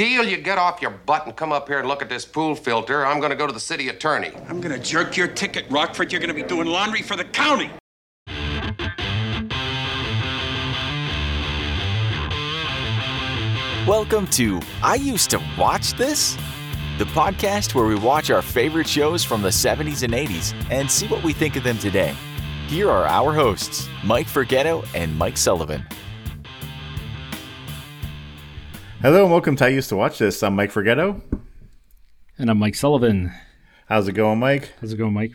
Diehl, you get off your butt and come up here and look at this pool filter. I'm gonna go to the city attorney. I'm gonna jerk your ticket, Rockford. You're gonna be doing laundry for the county. Welcome to I Used to Watch This, the podcast where we watch our favorite shows from the 70s and 80s and see what we think of them today. Here are our hosts, Mike Forgetto and Mike Sullivan. Hello and welcome to I Used to Watch This. I'm Mike Forgetto. And I'm Mike Sullivan. How's it going, Mike? How's it going, Mike?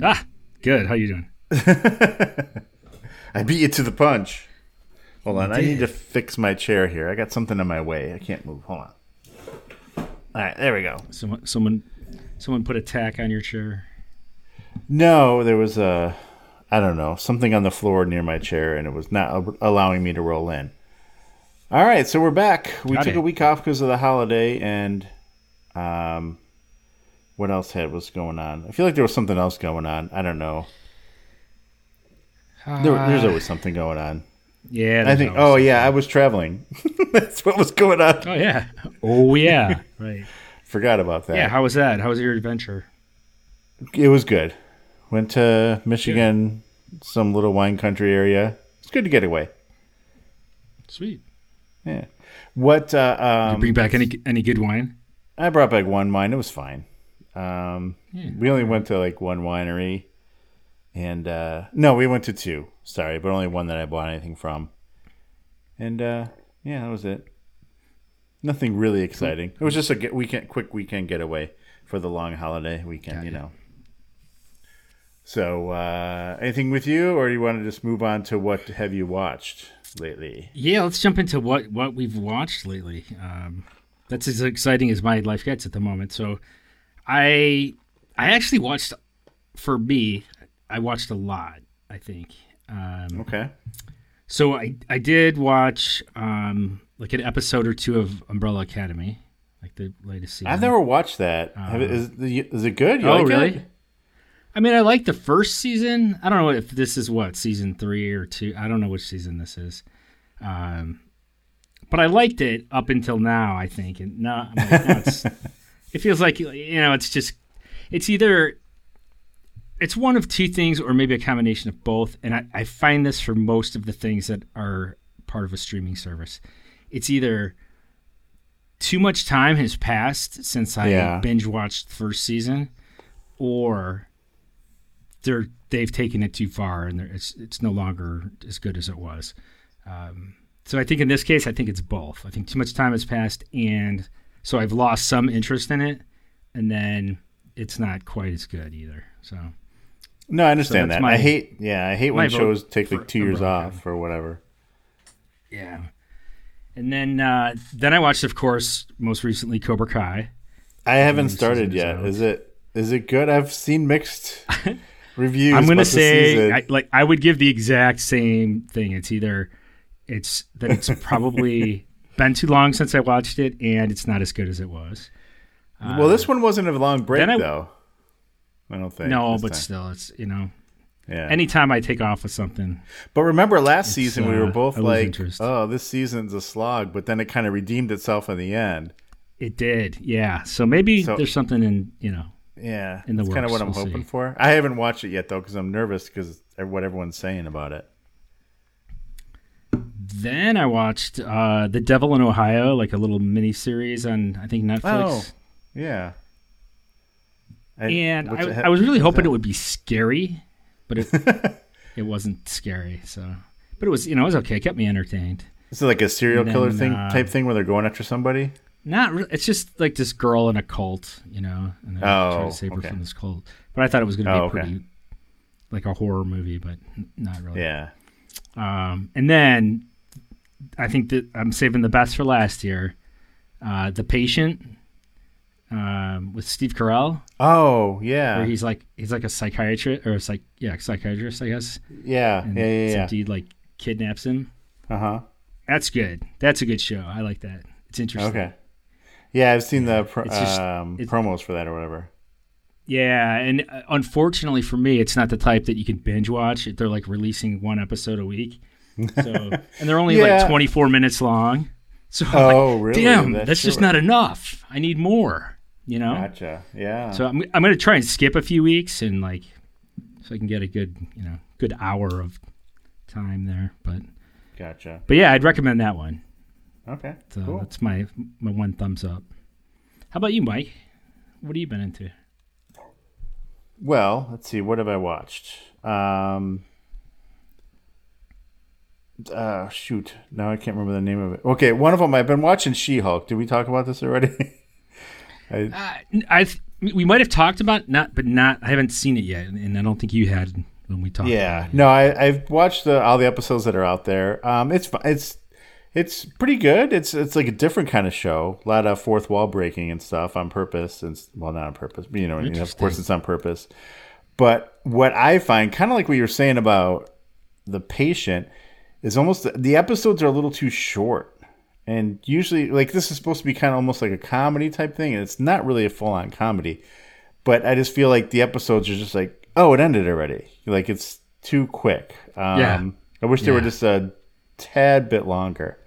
Ah, good. How you doing? I beat you to the punch. Hold on, I need to fix my chair here. I got something in my way. I can't move. Hold on. All right, there we go. Someone, someone, someone put a tack on your chair. No, there was a, I don't know, something on the floor near my chair, and it was not allowing me to roll in. All right, so we're back. We Got took it. a week off because of the holiday, and um, what else had was going on? I feel like there was something else going on. I don't know. There, there's always something going on. Yeah, I think. Oh yeah, I was traveling. That's what was going on. Oh yeah. Oh yeah. right. Forgot about that. Yeah. How was that? How was your adventure? it was good. Went to Michigan, some little wine country area. It's good to get away. Sweet. Yeah. What? Uh, um, Bring back any any good wine? I brought back one wine. It was fine. Um, Yeah. We only went to like one winery, and uh, no, we went to two. Sorry, but only one that I bought anything from. And uh, yeah, that was it. Nothing really exciting. It was just a get- weekend, quick weekend getaway for the long holiday weekend. You know. So, uh, anything with you, or you want to just move on to what have you watched lately? Yeah. Let's jump into what what we've watched lately. Um, that's as exciting as my life gets at the moment. So, I I actually watched. For me, I watched a lot. I think. Um, Okay. So I I did watch um like an episode or two of Umbrella Academy, like the latest season. I've never watched that. It- is, is it good? You oh like really? it? I mean, I like the first season. I don't know if this is what season three or two. I don't know which season this is. Um, but I liked it up until now. I think, and now, I'm like, now it feels like you know, it's just it's either it's one of two things or maybe a combination of both. And I, I find this for most of the things that are part of a streaming service. It's either too much time has passed since I Yeah. binge watched the first season, or they're they've taken it too far and it's it's no longer as good as it was. Um, so I think in this case, I think it's both. I think too much time has passed, and so I've lost some interest in it, and then it's not quite as good either. So No, I understand that's that. my- I hate, yeah, I hate when shows take like two years off or whatever. yeah, and then uh, then I watched, of course, most recently Cobra Kai. I haven't started yet. out. Is it? Is it good? I've seen mixed reviews. I'm gonna say. I, like, I would give the exact same thing. It's either it's that it's probably been too long since I watched it, and it's not as good as it was. well, this one wasn't a long break I- though. I don't think. no, but time. still, it's you know, yeah. anytime I take off with something, but remember, last season we were uh, both like, interest. "Oh, this season's a slog," but then it kind of redeemed itself in the end. it did, yeah. So maybe So- there's something in you know, Yeah, In the that's kind of what I'm we'll hoping see. for. I haven't watched it yet though because I'm nervous because what everyone's saying about it. Then I watched uh, The Devil in Ohio, like a little mini series on I think Netflix. Oh, yeah. I- and I, I was really hoping that? it would be scary, but it it wasn't scary. So, but it was you know it was okay. It kept me entertained. Is it like a serial killer thing uh, type thing where they're going after somebody? Not re- it's just like this girl in a cult, you know, and they're trying Oh, to save her from this cult. But I thought it was going to be Oh, okay. pretty like a horror movie, but not really. Yeah. Um, and then I think that I'm saving the best for last year. Uh, the Patient um, with Steve Carell, Oh, yeah. where he's like he's like a psychiatrist or a psych yeah psychiatrist I guess, yeah. and Yeah, yeah, yeah. dude like kidnaps him. Uh huh. That's good. That's a good show. I like that. It's interesting. Okay. Yeah, I've seen the pro- It's just- um, promos for that or whatever. Yeah, and uh, unfortunately for me, it's not the type that you can binge watch. They're like releasing one episode a week, so and they're only Yeah. like 24 minutes long. So I'm Oh, like, really? damn, That's that's, just not enough. I need more. You know. Gotcha. Yeah. So I'm I'm gonna try and skip a few weeks and like so I can get a good you know good hour of time there. But gotcha. but yeah, I'd recommend that one. Okay. So cool. that's my my one thumbs up. How about you, Mike? What have you been into? Well, let's see. What have I watched? Um, uh, shoot. Now I can't remember the name of it. Okay, one of them. I've been watching She-Hulk. Did we talk about this already? Uh, I we might have talked about not, but not. I haven't seen it yet, and, I don't think you had when we talked. yeah. No, I, I've watched the, all the episodes that are out there. Um, it's it's it's pretty good. It's it's like a different kind of show. A lot of fourth wall breaking and stuff on purpose. And well, not on purpose. But, you know, of course, it's on purpose. But what I find, kind of like what you were saying about the patient, is almost the episodes are a little too short. And usually, like this is supposed to be kind of almost like a comedy type thing, and it's not really a full on comedy. But I just feel like the episodes are just like, oh, it ended already. Like it's too quick. Um, Yeah. I wish they were just a tad bit longer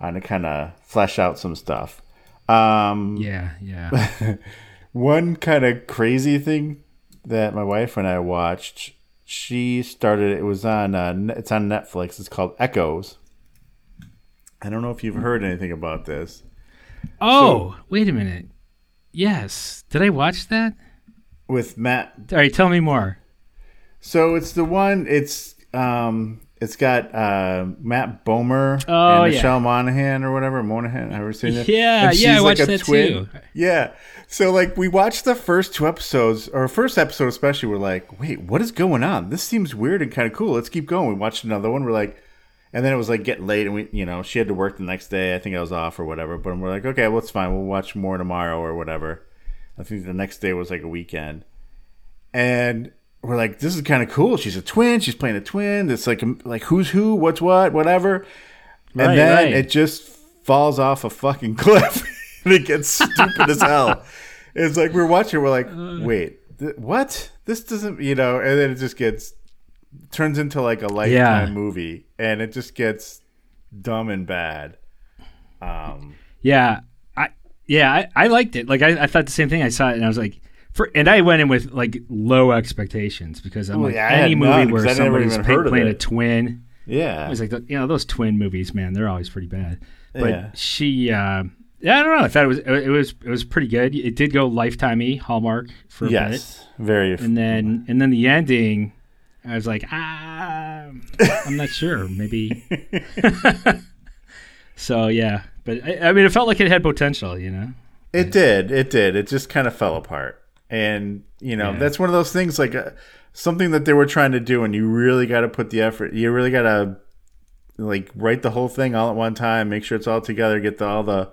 on to kind of flesh out some stuff. Um, yeah, yeah. one kind of crazy thing that my wife and I watched. She started. It was on. Uh, it's on Netflix. It's called Echoes. I don't know if you've heard anything about this. Oh, wait a minute. Yes, did I watch that? With Matt All right, tell me more. So it's the one. It's um. It's got uh, Matt Bomer Oh, and yeah. Michelle Monaghan or whatever Monaghan. Have you ever seen it? Yeah, And yeah, I she's watched like a that twin. too. Yeah. So like we watched the first two episodes, or first episode especially. We're like, wait, what is going on? This seems weird and kind of cool. Let's keep going. We watched another one. We're like, and then it was like getting late, and we, you know, she had to work the next day. I think I was off or whatever. But we're like, okay, well, it's fine. We'll watch more tomorrow or whatever. I think the next day was like a weekend and we're like, this is kind of cool. She's a twin. She's playing a twin. It's like like who's who, what's what, whatever. And then right. it just falls off a fucking cliff, and it gets stupid as hell. It's like we're watching. We're like, wait, th- what? This doesn't, you know. And then it just gets turns into like a lifetime Yeah. movie, and it just gets dumb and bad. Um, Yeah, I yeah I, I liked it. Like I, I thought the same thing. I saw it and I was like, for and I went in with like low expectations because I'm Oh, like yeah, any movie none, where somebody's even play- heard of playing a twin. yeah, I was like, you know, those twin movies, man, they're always pretty bad. But Yeah. she, uh, yeah, I don't know. I thought it was it was it was pretty good. It did go lifetimey Hallmark for a bit, yes, very. and then and then the ending, I was like, ah, I'm not sure, maybe. so yeah, but I, I mean, it felt like it had potential, you know. It did. It did. It just kind of fell apart. And, you know, Yeah. that's one of those things like uh, something that they were trying to do, and you really got to put the effort. You really got to, like, write the whole thing all at one time, make sure it's all together, get the, all the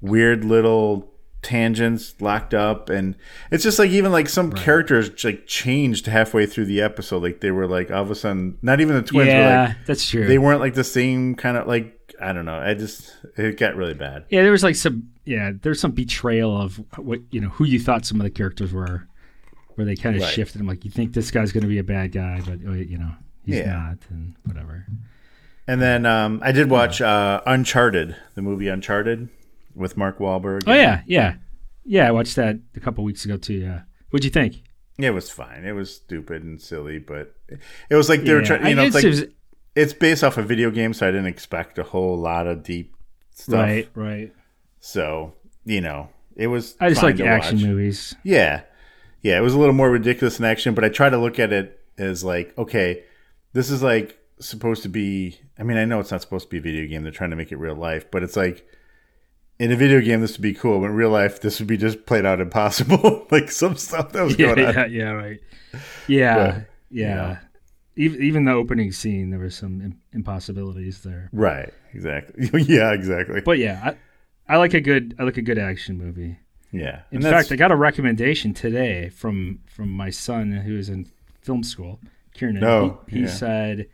weird little tangents locked up. And it's just like even like some characters like changed halfway through the episode. Like they were like all of a sudden, not even the twins were yeah, like, that's true. they weren't like the same kind of like, I don't know. I just, it got really bad. yeah, there was like some yeah, there's some betrayal of what you know who you thought some of the characters were, where they kind of Right. shifted them. Like you think this guy's going to be a bad guy, but oh, you know he's Yeah. not, and whatever. And then um, I did watch uh, Uncharted, the movie Uncharted with Mark Wahlberg. Oh yeah, yeah, yeah. I watched that a couple weeks ago too. Yeah, what'd you think? it was fine. It was stupid and silly, but it was like they were trying. I You know, it's guess like it was- it's based off a video game, so I didn't expect a whole lot of deep stuff. right, right. So you know, it was. I just like action watch. movies. Yeah, yeah. It was a little more ridiculous in action, but I try to look at it as like, okay, this is like supposed to be. I mean, I know it's not supposed to be a video game. They're trying to make it real life, but it's like in a video game this would be cool, but in real life this would be just played out impossible. like some stuff that was Yeah, going on. yeah, yeah, right. Yeah, But, yeah. Even, even the opening scene, there was some impossibilities there. Right. Exactly. yeah. Exactly. But yeah, I, I like a good I like a good action movie. yeah. In fact, I got a recommendation today from from my son who is in film school, Kieran. Oh, he, he yeah. said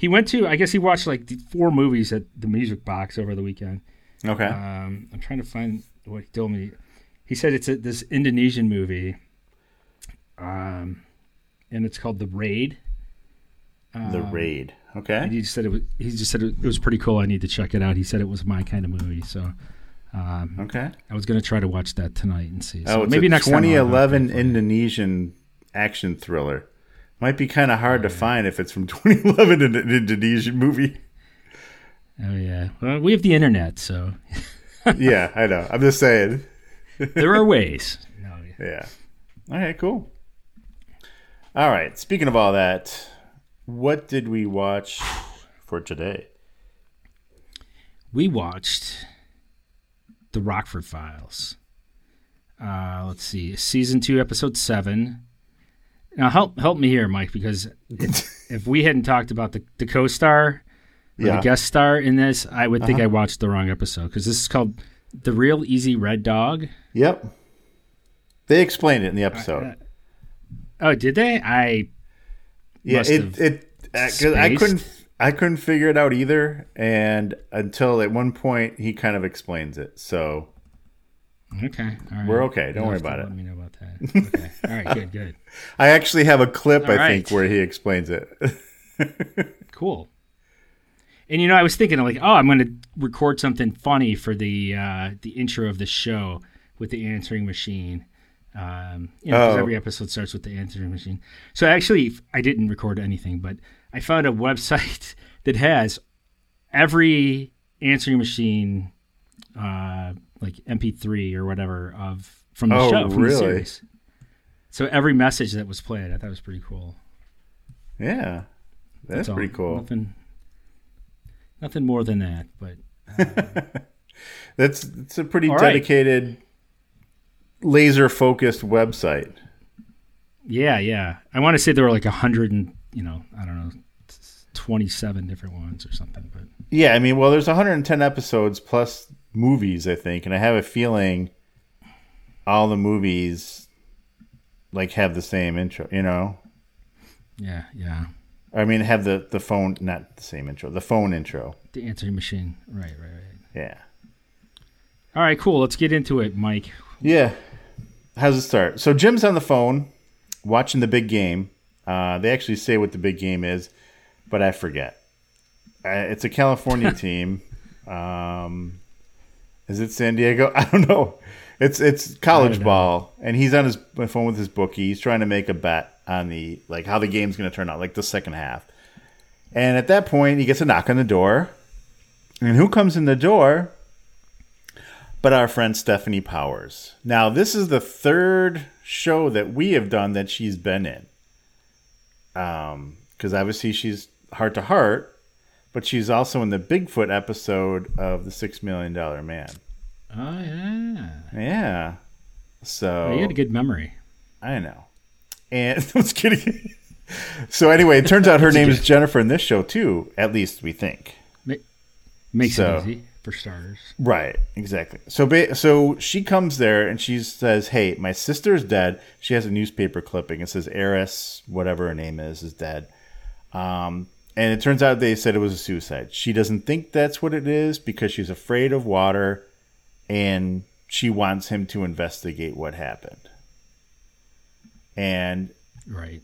he went to. I guess he watched like four movies at the Music Box over the weekend. okay. Um, I'm trying to find what he told me. He said it's a, this Indonesian movie, um, and it's called The Raid. The um, raid. Okay. He just said it was. He just said it was pretty cool. I need to check it out. He said it was my kind of movie. So um, Okay. I was gonna try to watch that tonight and see. So Oh, maybe next 2011 Indonesian action thriller. Might be kind of hard to find if it's from 2011 in an Indonesian movie. Oh yeah. Well, we have the internet, so yeah, I know. I'm just saying. there are ways. No, yeah. Yeah. All right, cool. All right. Speaking of all that, what did we watch for today? we watched the Rockford Files. Uh, let's see, season two, episode seven. Now help help me here, Mike, because if, we hadn't talked about the, the co-star, Yeah. Uh-huh. the guest star in this, I would think I watched the wrong episode because this is called "The Real Easy Red Dog." Yep. They explained it in the episode. Oh, did they? I yeah, it it I couldn't I couldn't figure it out either, and until at one point he kind of explains it. So okay. All right. We're okay. Don't You'll worry about it. Let me know about that. Okay. All right. Good. Good. I actually have a clip I All think where he explains it. Cool. And you know, I was thinking like, oh, I'm going to record something funny for the uh, the intro of the show with the answering machine. Um, you know, Oh. every episode starts with the answering machine. So actually, I didn't record anything, but I found a website that has every answering machine, uh, like MP3 or whatever of from the Oh, show from really? the series. So every message that was played, I thought was pretty cool. yeah, that's all. pretty cool. Nothing, nothing more than that, but That's it's a pretty All right. Laser focused website. yeah, yeah. I want to say there were like a hundred and you know, I don't know, twenty-seven different ones or something. But Yeah, I mean, well, there's 110 episodes plus movies, I think, and I have a feeling all the movies like have the same intro. You know, yeah, yeah. I mean, have the the phone not the same intro, the phone intro. The answering machine. Right, right, right. Yeah, All right, cool. Let's get into it, Mike. yeah. How's it start? So Jim's on the phone watching the big game. Uh, they actually say what the big game is, but I forget. Uh, it's a California team. Um, is it San Diego? I don't know. It's it's college ball, and he's on his phone with his bookie. He's trying to make a bet on the like how the game's going to turn out, like the second half. And at that point, he gets a knock on the door, and who comes in the door? But our friend Stefanie Powers. Now, this is the third show that we have done that she's been in. Um, because obviously she's heart to heart, but she's also in the Bigfoot episode of the Six Million Dollar Man. Oh yeah. Yeah. So Oh, you had a good memory. I know. And I was kidding. so anyway, it turns out her name is Jennifer in this show too. At least we think. Makes So- it easy for starters. Right, exactly. So, ba- so she comes there and she says, "Hey, my sister's dead." She has a newspaper clipping. It says Eris, whatever her name is, is dead. Um, and it turns out they said it was a suicide. She doesn't think that's what it is because she's afraid of water, and she wants him to investigate what happened. And Right.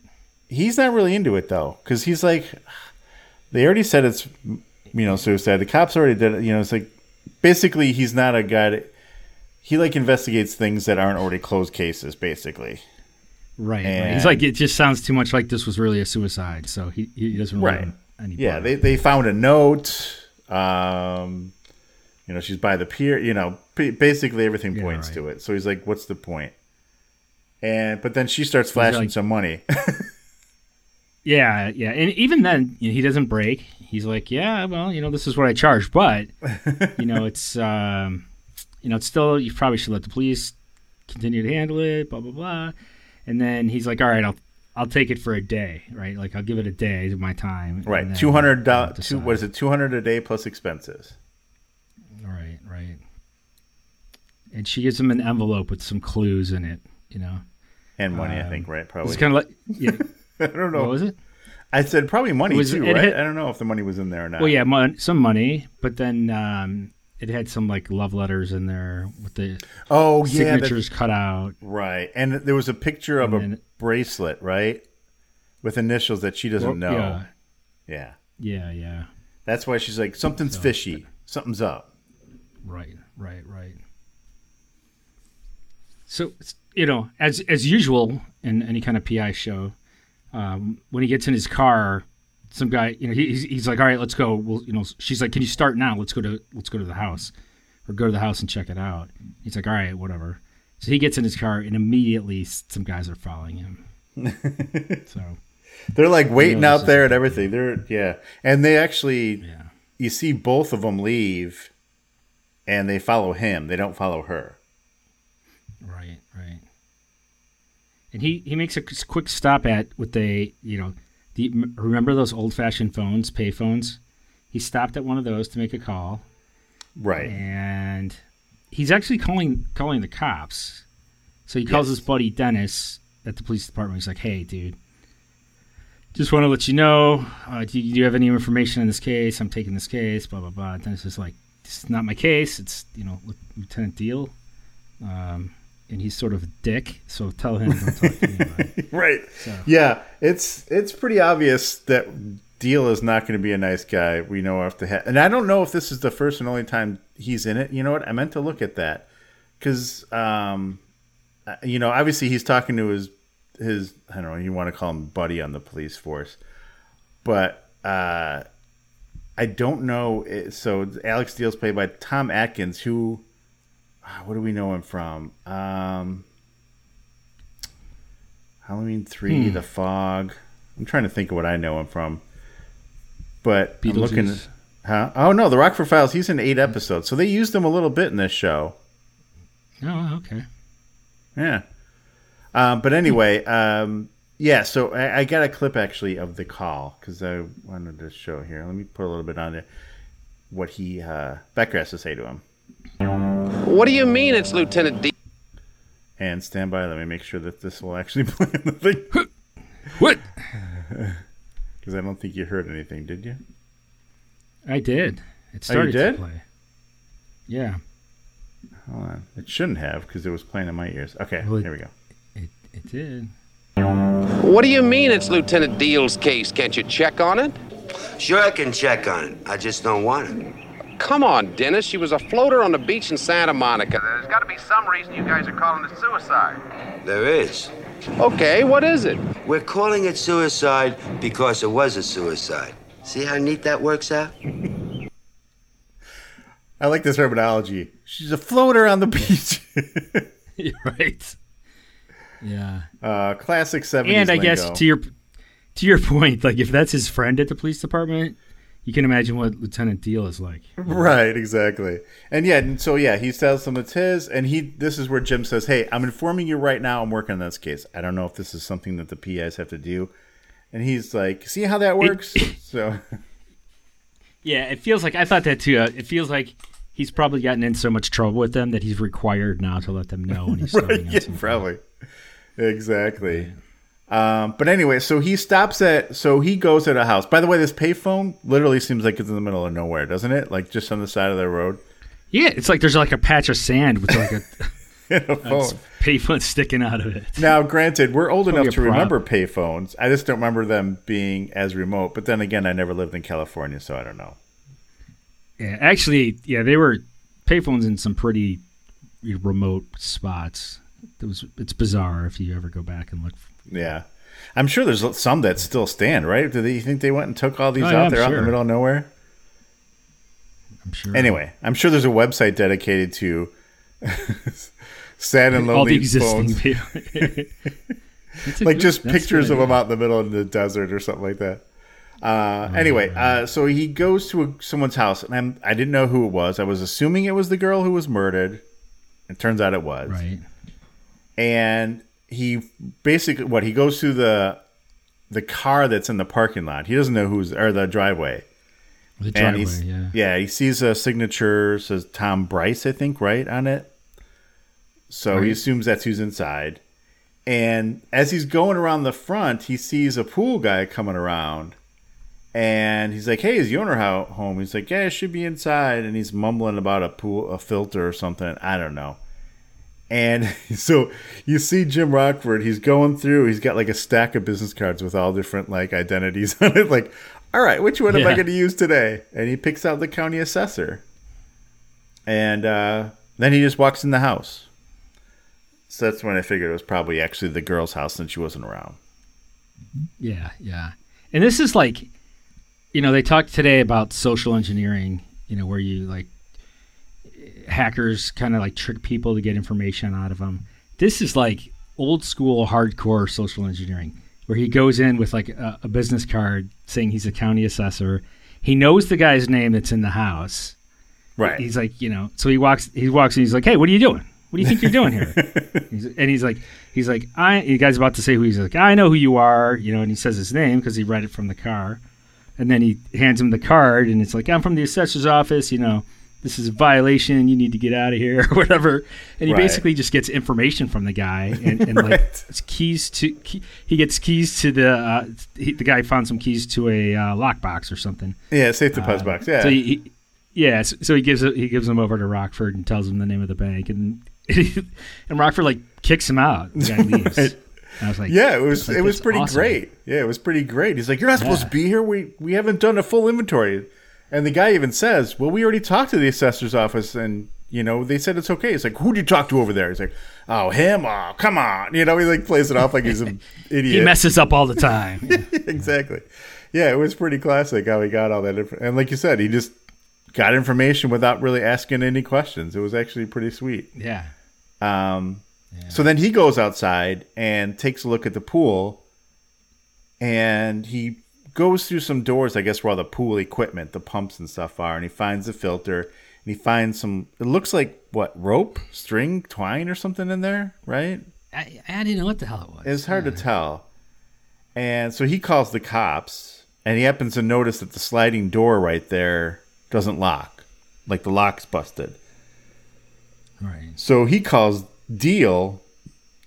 he's not really into it though, because he's like, they already said it's, you know, suicide. The cops already did it. You know, it's like basically he's not a guy. That, he like investigates things that aren't already closed cases, basically. Right. right. He's like, it just sounds too much like this was really a suicide, so he he doesn't Right. want any. Yeah, they they found a note. Um, you know, she's by the pier. You know, p- basically everything Yeah, points right. to it. So he's like, "What's the point?" And but then she starts flashing like- some money. Yeah, yeah, and even then, you know, he doesn't break. He's like, yeah, well, you know, this is what I charge, but you know, it's um, you know, it's still you probably should let the police continue to handle it, blah blah blah. And then he's like, all right, I'll I'll take it for a day, right? Like I'll give it a day of my time. right, two hundred dollars. What is it? Two hundred a day plus expenses. Right, right. And she gives him an envelope with some clues in it. You know, And money, I Um, think, right? Probably. it's kind of like, yeah, I don't know. what was it? I said probably money was- too, right? had- I don't know if the money was in there or not. Well, yeah, mon- some money, but then um, it had some like love letters in there with the Oh, yeah. Signatures cut out. right. And there was a picture of And a then- bracelet, right? With initials that she doesn't Well, know. yeah. Yeah. Yeah, yeah. That's why she's like, something's fishy. Something's up. Right, right, right. So you know, as as usual in any kind of PI show, um, when he gets in his car, some guy, you know, he, he's, he's like, "All right, let's go." Well, you know, she's like, "Can you start now? Let's go to let's go to the house, or go to the house and check it out." He's like, "All right, whatever." So he gets in his car, and immediately some guys are following him. so They're like waiting out there and everything. They're yeah, and they actually yeah, you see both of them leave, and they follow him. They don't follow her. right. And he he makes a quick stop at with the you know, the remember those old fashioned phones, pay phones. He stopped at one of those to make a call. Right. and he's actually calling calling the cops. So he calls Yes. his buddy Dennis at the police department. He's like, "Hey, dude, just want to let you know. Uh, do, you, do you have any information in this case? I'm taking this case. Blah blah blah." Dennis is like, "This is not my case. It's you know Lieutenant Diehl." Um, and he's sort of a dick, so tell him don't talk to me about it. right. Yeah, it's it's pretty obvious that Diehl is not going to be a nice guy. We know off the head, and I don't know if this is the first and only time he's in it. You know what? I meant to look at that because, um, uh, you know, obviously he's talking to his his I don't know you want to call him buddy on the police force, but uh, I don't know. So Alex Diehl's played by Tom Atkins, who what do we know him from? Um, Halloween three, The Fog. I'm trying to think of what I know him from, but I'm looking. Huh? Oh no, The Rockford Files. He's in eight episodes, so they used him a little bit in this show. Oh, okay. Yeah. Um, but anyway, um, yeah. So I, I got a clip actually of the call because I wanted to show here. Let me put a little bit on there. What he uh, Becker has to say to him, What do you mean it's Lieutenant D? and stand by. Let me make sure that this will actually play in the thing What? because I don't think you heard anything, did you? I did. It Oh, started did? to play. Yeah, Hold on. It shouldn't have because it was playing in my ears. Okay, Well, it- here we go. it it did. What do you mean it's Lieutenant Diehl's case? Can't you check on it? Sure, I can check on it. I just don't want it. Come on, Dennis. She was a floater on the beach in Santa Monica. There's got to be some reason you guys are calling it suicide. There is. Okay, what is it? We're calling it suicide because it was a suicide. See how neat that works out? I like this terminology. She's a floater on the beach. You're right. Yeah. uh, classic 70s and I guess to your to your point, like if that's his friend at the police department, you can imagine what Lieutenant Diehl is like. Right, exactly. And yeah, and so yeah, he tells them it's his, and he. This is where Jim says, "Hey, I'm informing you right now. I'm working on this case. I don't know if this is something that the PIs have to do." And he's like, "See how that works?" so Yeah, it feels like I thought that too. Uh, it feels like he's probably gotten in so much trouble with them that he's required now to let them know when he's starting right, yeah, probably exactly. Um, but anyway, so he stops at. So he goes at a house. By the way, this payphone literally seems like it's in the middle of nowhere, doesn't it? Like just on the side of the road. Yeah, it's like there's like a patch of sand with like a, a phone. payphone sticking out of it. Now, granted, we're old enough to remember payphones. I just don't remember them being as remote. But then again, I never lived in California, so I don't know. Yeah, actually, yeah, they were payphones in some pretty remote spots. It was it's bizarre if you ever go back and look. Yeah, I'm sure there's some that still stand. Right? Do they you think they went and took all these Oh, out I'm there out in the middle of nowhere? I'm sure. Anyway, I'm sure there's a website dedicated to sad and all the lonely existing phones, people. Like good- just pictures good of them out in the middle of the desert or something like that. Oh, Uh, anyway, uh, so he goes to a, someone's house, and I'm, I didn't know who it was. I was assuming it was the girl who was murdered. It turns out it was. Right. and he basically what he goes through the the car that's in the parking lot. He doesn't know who's or the driveway. The driveway, he's yeah. he sees a signature says Tom Bryce, I think, right on it. So he assumes that's who's inside. And as he's going around the front, he sees a pool guy coming around. And he's like, "Hey, is the owner ho- home?" He's like, "Yeah, it should be inside." And he's mumbling about a pool, a filter or something. I don't know. And so you see Jim Rockford. He's going through. He's got like a stack of business cards with all different like identities on it. Like all right, which one am I going to use today? And he picks out the county assessor. And uh, then he just walks in the house. So that's when I figured it was probably actually the girl's house since she wasn't around. Yeah, yeah. And this is like, you know, they talked today about social engineering, you know, where you like hackers kind of like trick people to get information out of them. This is like old school hardcore social engineering where he goes in with like a, a business card saying he's a county assessor. He knows the guy's name that's in the house. Right. He's like, you know, so he walks, he walks and he's like, hey, what are you doing? What do you think you're doing here? he's, and he's like, he's like, I, the guy's about to say who he's like, I know who you are, you know, and he says his name because he read it from the car. And then he hands him the card and it's like, I'm from the assessor's office, you know, this is a violation. You need to get out of here or whatever. And he Right. basically just gets information from the guy and, and like Right. it's keys to, key, he gets keys to the, uh, he, the guy found some keys to a uh, lockbox or something. yeah, safe deposit box. Yeah. So he, he yeah, so, so he gives he gives them over to Rockford and tells him the name of the bank, and and Rockford like kicks him out. The guy leaves. Right. I was like, yeah, it was like, it was pretty awesome. great. Yeah, it was pretty great. He's like, "You're not supposed to be here. We we haven't done a full inventory." And the guy even says, "Well, we already talked to the assessor's office, and you know they said it's okay." It's like, "Who'd you talk to over there?" He's like, "Oh, him. Oh, come on." You know, he like plays it off like he's an idiot. he messes up all the time. exactly. Yeah, it was pretty classic how he got all that. Inf- and like you said, he just got information without really asking any questions. It was actually pretty sweet. yeah, Um, So then he goes outside and takes a look at the pool, and he goes through some doors, I guess, where all the pool equipment, the pumps and stuff are, and he finds a filter, and he finds some. It looks like what rope, string, twine, or something in there, right? I, I didn't know what the hell it was. It's hard to tell. And so he calls the cops, and he happens to notice that the sliding door right there doesn't lock, like the lock's busted. right. So he calls Diehl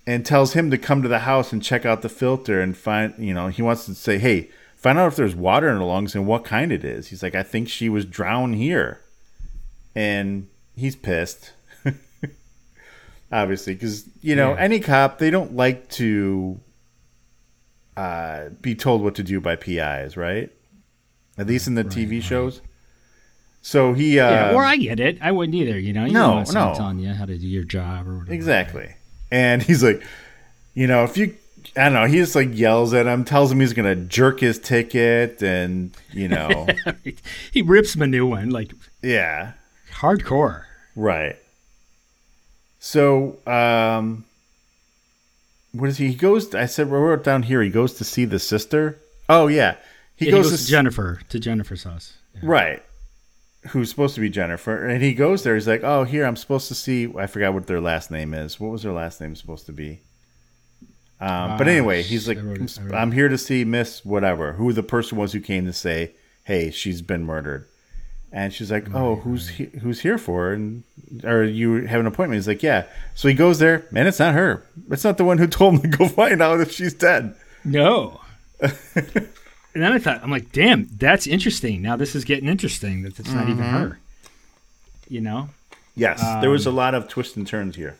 and tells him to come to the house and check out the filter and find, you know, he wants to say, hey, find out if there's water in her lungs and what kind it is. He's like, I think she was drowned here. And he's pissed. Obviously, because, you know, Yeah. any cop, they don't like to uh, be told what to do by PIs, right? At least in the TV shows. So he. Uh, Yeah, or I get it. I wouldn't either. You know, you No, don't want someone no. telling you how to do your job or whatever. Exactly. And he's like, you know, if you, I don't know, he just like yells at him, tells him he's going to jerk his ticket, and, you know, he rips him a new one, like yeah, hardcore. right. So, um, what is he? He goes, I said, I wrote down here, he goes to see the sister. Oh, yeah. He, Yeah, goes, to to Jennifer to Jennifer's house. Yeah. Right. Who's supposed to be Jennifer. And he goes there. He's like, oh, here, I'm supposed to see. I forgot what their last name is. What was their last name supposed to be? Um, but Ah, anyway, he's like, wrote it, wrote I'm here to see Miss whatever, who the person was who came to say, hey, she's been murdered. And she's like, oh, who's he, who's here for? And or you have an appointment? He's like, yeah. So he goes there, and it's not her. It's not the one who told him to go find out if she's dead. No. and then I thought, I'm like, damn, that's interesting. Now this is getting interesting that it's not even Mm-hmm. her. You know? Yes, there was a Um, lot of twists and turns here.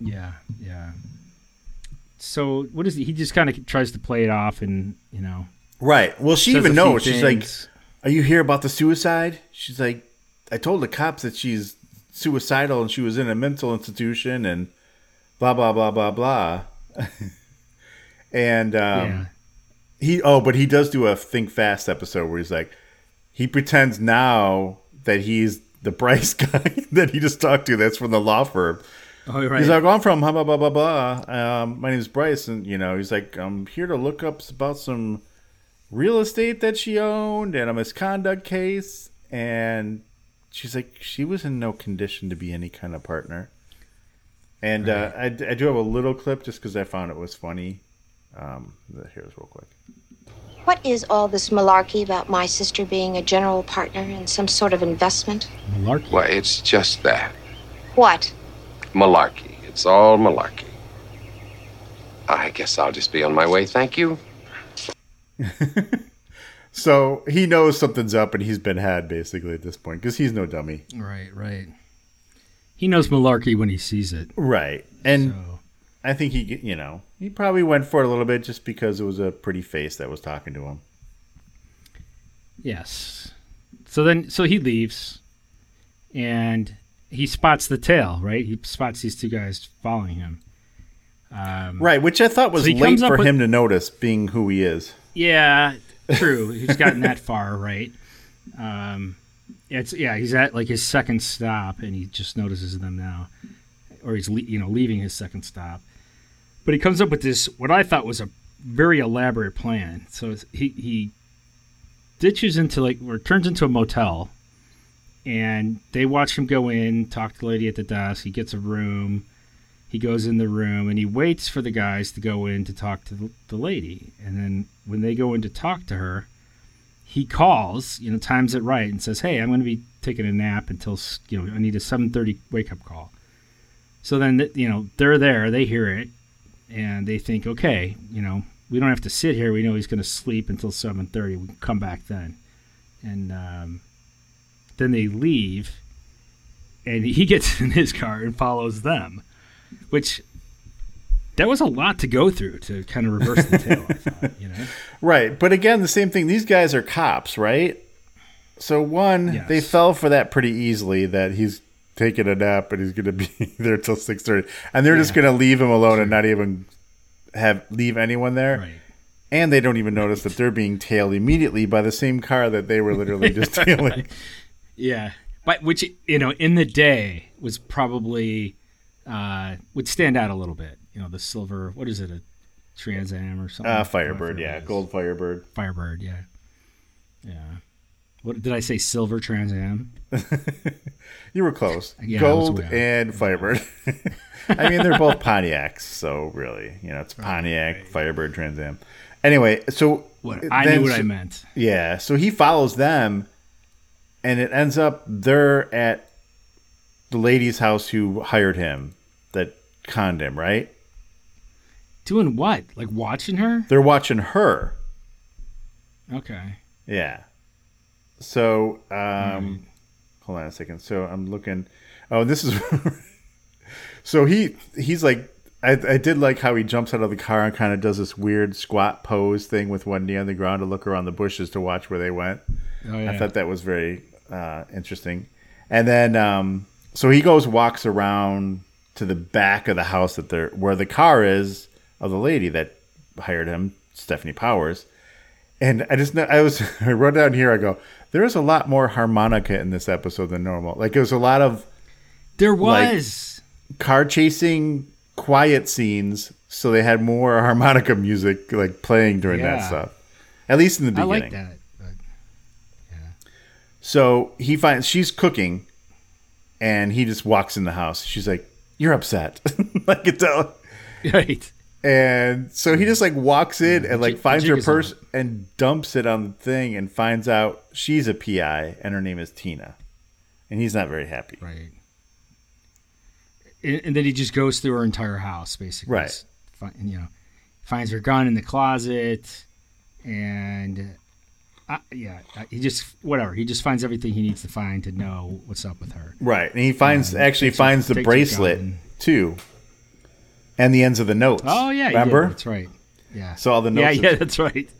Yeah, yeah. So what is he? He just kind of tries to play it off, and you know, Right. Well, she even knows. She's like. Are you here about the suicide? She's like, I told the cops that she's suicidal and she was in a mental institution and blah blah blah blah blah. and um, yeah, he oh, but he does do a think fast episode where he's like, he pretends now that he's the Bryce guy that he just talked to. That's from the law firm. Oh right. He's like, I'm from blah blah blah blah blah. Um, my name's Bryce, and you know, he's like, I'm here to look up about some real estate that she owned and a misconduct case. And she's like, she was in no condition to be any kind of partner. And uh, I, I do have a little clip just because I found it was funny. Um, here's real quick. What is all this malarkey about my sister being a general partner in some sort of investment? Malarkey. Well, it's just that. What? Malarkey. It's all malarkey. I guess I'll just be on my way, thank you. So he knows something's up and he's been had basically at this point because he's no dummy. Right, right. He knows malarkey when he sees it. Right. And So I think he, you know, he probably went for it a little bit just because it was a pretty face that was talking to him. Yes. So then, so he leaves, and he spots the tail. Right, he spots these two guys following him. Um, Right, which I thought was So late for with- him to notice, being who he is. Yeah, true. he's gotten that far, right? Um, it's yeah. He's at like his second stop, and he just notices them now, or he's le- you know leaving his second stop. But he comes up with this what I thought was a very elaborate plan. So he he ditches into like or turns into a motel, and they watch him go in, talk to the lady at the desk. He gets a room. He goes in the room and he waits for the guys to go in to talk to the, lady. And then when they go in to talk to her, he calls, you know, times it right and says, "Hey, I'm going to be taking a nap until you know I need a 7:30 wake up call." So then you know they're there, they hear it, and they think, "Okay, you know, we don't have to sit here. We know he's going to sleep until 7:30. We can come back then." And um, then they leave, and he gets in his car and follows them, which that was a lot to go through to kind of reverse the tail. I thought, you know. Right, but again, the same thing. These guys are cops, right? So one, Yes. they fell for that pretty easily. That he's taking a nap and he's going to be there till six thirty, and they're just going to leave him alone and not even have leave anyone there. Right. And they don't even notice that they're being tailed immediately by the same car that they were literally just tailing. Yeah, but which you know in the day was probably uh, would stand out a little bit. You know, the silver. What is it? A Trans Am or something? Uh, Firebird, yeah, what it is. gold Firebird. Firebird. Yeah, yeah. What did I say? Silver Trans Am. You were close. Yeah, gold and Firebird. I mean, they're both Pontiacs, so really, you know, it's Pontiac, Firebird, Trans Am. Anyway, so What I then- knew what I meant. Yeah, so he follows them, and it ends up they're at the lady's house who hired him, that conned him, right? Doing what? Like watching her? They're watching her. Okay. Yeah. So, um, hold on a second. So I'm looking. Oh, this is. so he he's like. I, I did like how he jumps out of the car and kind of does this weird squat pose thing with one knee on the ground to look around the bushes to watch where they went. Oh yeah. I thought that was very uh, interesting. And then, um, so he goes, walks around to the back of the house that they're where the car is of the lady that hired him, Stefanie Powers. And I just, I was, I wrote down here. I go, there is a lot more harmonica in this episode than normal. Like it was a lot of there like- was. car chasing, quiet scenes. So they had more harmonica music like playing during that stuff. At least in the I beginning. like that. So he finds she's cooking, and he just walks in the house. She's like, "You're upset," like it's right? And so he just like walks in and like finds her jig is on. purse and dumps it on the thing and finds out she's a PI and her name is Tina, and he's not very happy. Right. And, and then he just goes through her entire house, basically. Right. S- fi- and, you know, finds her gun in the closet, and yeah, he just whatever. He just finds everything he needs to find to know what's up with her. Right, and he finds Um, actually takes her- finds the bracelet too, and the ends of the notes. Oh yeah, remember? That's right. Yeah. So all the yeah, notes. yeah, yeah, that's right.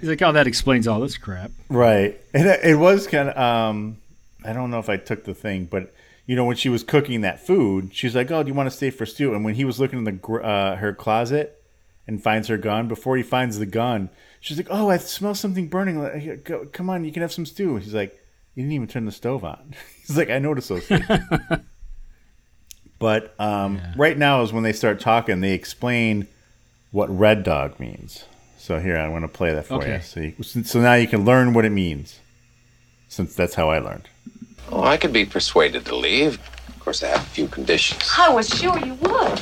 He's like, oh, that explains all this crap. Right. And it, it was kind of, um, I don't know if I took the thing, but, you know, when she was cooking that food, she's like, oh, do you want to stay for stew? And when he was looking in the uh, her closet and finds her gun, before he finds the gun, she's like, oh, I smell something burning. Like, go- Come on, you can have some stew. He's like, you didn't even turn the stove on. He's like, I noticed those things. but um, right now is when they start talking, they explain what red dog means. So here, I want to play that for Okay. you. So, you. so now you can learn what it means, since that's how I learned. Oh, I could be persuaded to leave. Of course, I have a few conditions. I was sure you would.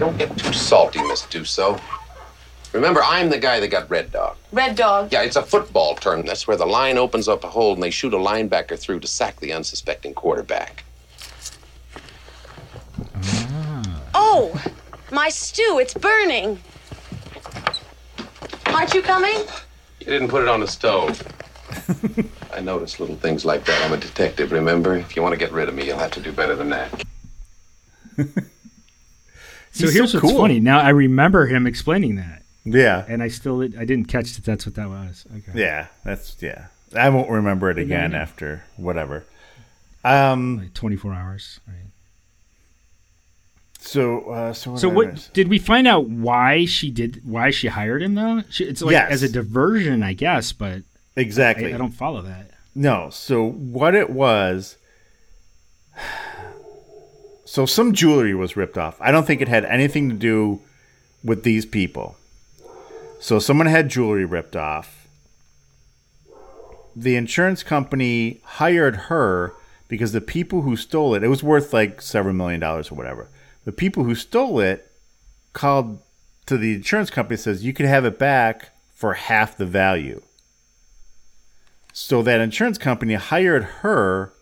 Don't get too salty, Miss Duso. Remember, I'm the guy that got Red Dog. Red Dog. Yeah, it's a football term. That's where the line opens up a hole and they shoot a linebacker through to sack the unsuspecting quarterback. Oh, my stew, it's burning. Aren't you coming? You didn't put it on the stove. I notice little things like that. I'm a detective, remember? If you want to get rid of me, you'll have to do better than that. So here's what's cool. funny. Now I remember him explaining that, Yeah, and I still I didn't catch that that's what that was. Okay. yeah, that's yeah. I won't remember it again know. after whatever. Um. Like 24 hours. Right. So. Uh, so. So what? what did we find out why she did why she hired him though? She, it's like Yes. as a diversion, I guess, but Exactly. I, I don't follow that. No. So what it was. So some jewelry was ripped off. I don't think it had anything to do with these people. So someone had jewelry ripped off. The insurance company hired her because the people who stole it, it was worth like several million dollars or whatever. The people who stole it called to the insurance company says you could have it back for half the value. So that insurance company hired her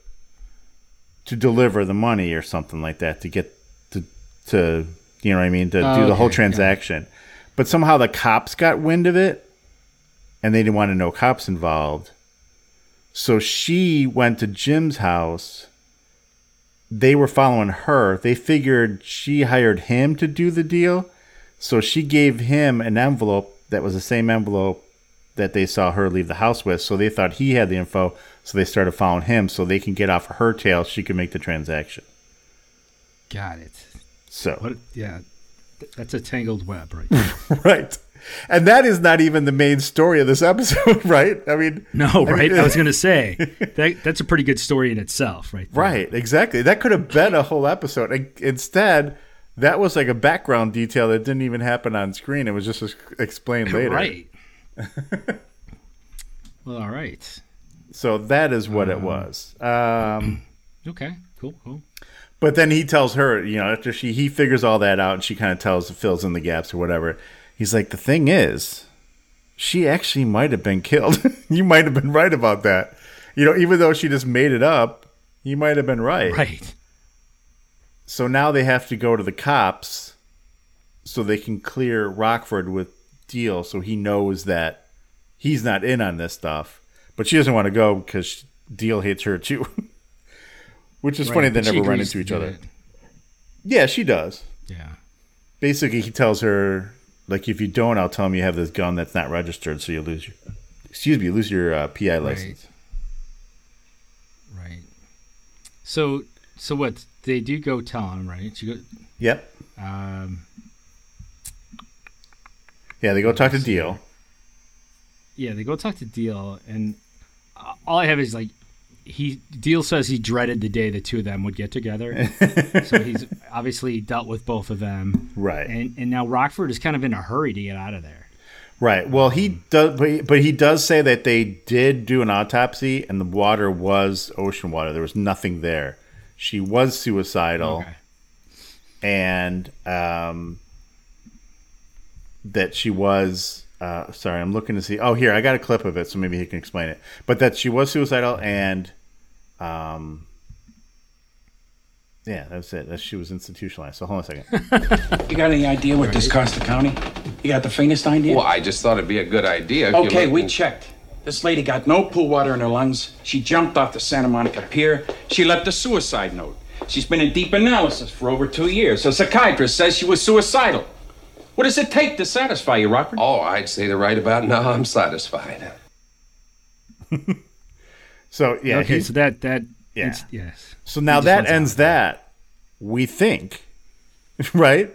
to deliver the money or something like that to get to to you know what I mean to Oh, do the whole okay, it. transaction. But somehow the cops got wind of it and they didn't want to know cops involved. So she went to Jim's house. They were following her. They figured she hired him to do the deal. So she gave him an envelope that was the same envelope that they saw her leave the house with. So they thought he had the info. So they started following him so they can get off of her tail. She can make the transaction. Got it. So What? Yeah, that's a tangled web, right? right, and that is not even the main story of this episode, right? I mean, no, I mean, right? I was gonna say that that's a pretty good story in itself, right? there. Right, exactly. That could have been a whole episode. Instead, that was like a background detail that didn't even happen on screen. It was just explained later. Right. Well, all right. So that is what it was. Um, Okay. Cool. Cool. but then he tells her, you know, after she he figures all that out, and she kind of tells fills in the gaps or whatever. He's like, the thing is, she actually might have been killed. you might have been right about that. You know, even though she just made it up, you might have been right. Right. So now they have to go to the cops so they can clear Rockford with Diehl so he knows that he's not in on this stuff. But she doesn't want to go because Diehl hates her too. Which is funny they never run into each other. it. Yeah, she does. Yeah. Basically, he tells her, like, if you don't, I'll tell him you have this gun that's not registered, so you lose your, excuse me, you lose your uh, PI license. Right. So, so what? They do go tell him, right? She go, Yep. um, Yeah, they go talk to Diehl. yeah, they go talk to Diehl, and all I have is like, he Diehl says he dreaded the day the two of them would get together. so he's obviously dealt with both of them, Right. and and now Rockford is kind of in a hurry to get out of there. Right. Well, he does, but he, but he does say that they did do an autopsy, and the water was ocean water. There was nothing there. She was suicidal, Okay. and um, that she was. Uh, sorry, I'm looking to see. Oh, here I got a clip of it, so maybe he can explain it. But that she was suicidal, and um, yeah, that's it. That she was institutionalized. So hold on a second. You got any idea what this cost the county? You got the faintest idea? Well, I just thought it'd be a good idea. if Okay, look- we checked. This lady got no pool water in her lungs. She jumped off the Santa Monica Pier. She left a suicide note. She's been in deep analysis for over two years. A psychiatrist says she was suicidal. What does it take to satisfy you, Rockford? Oh, I'd say the right about now. I'm satisfied. So yeah, okay, he's- so that that Yeah. it's- yes. So now that ends of that. We think, right?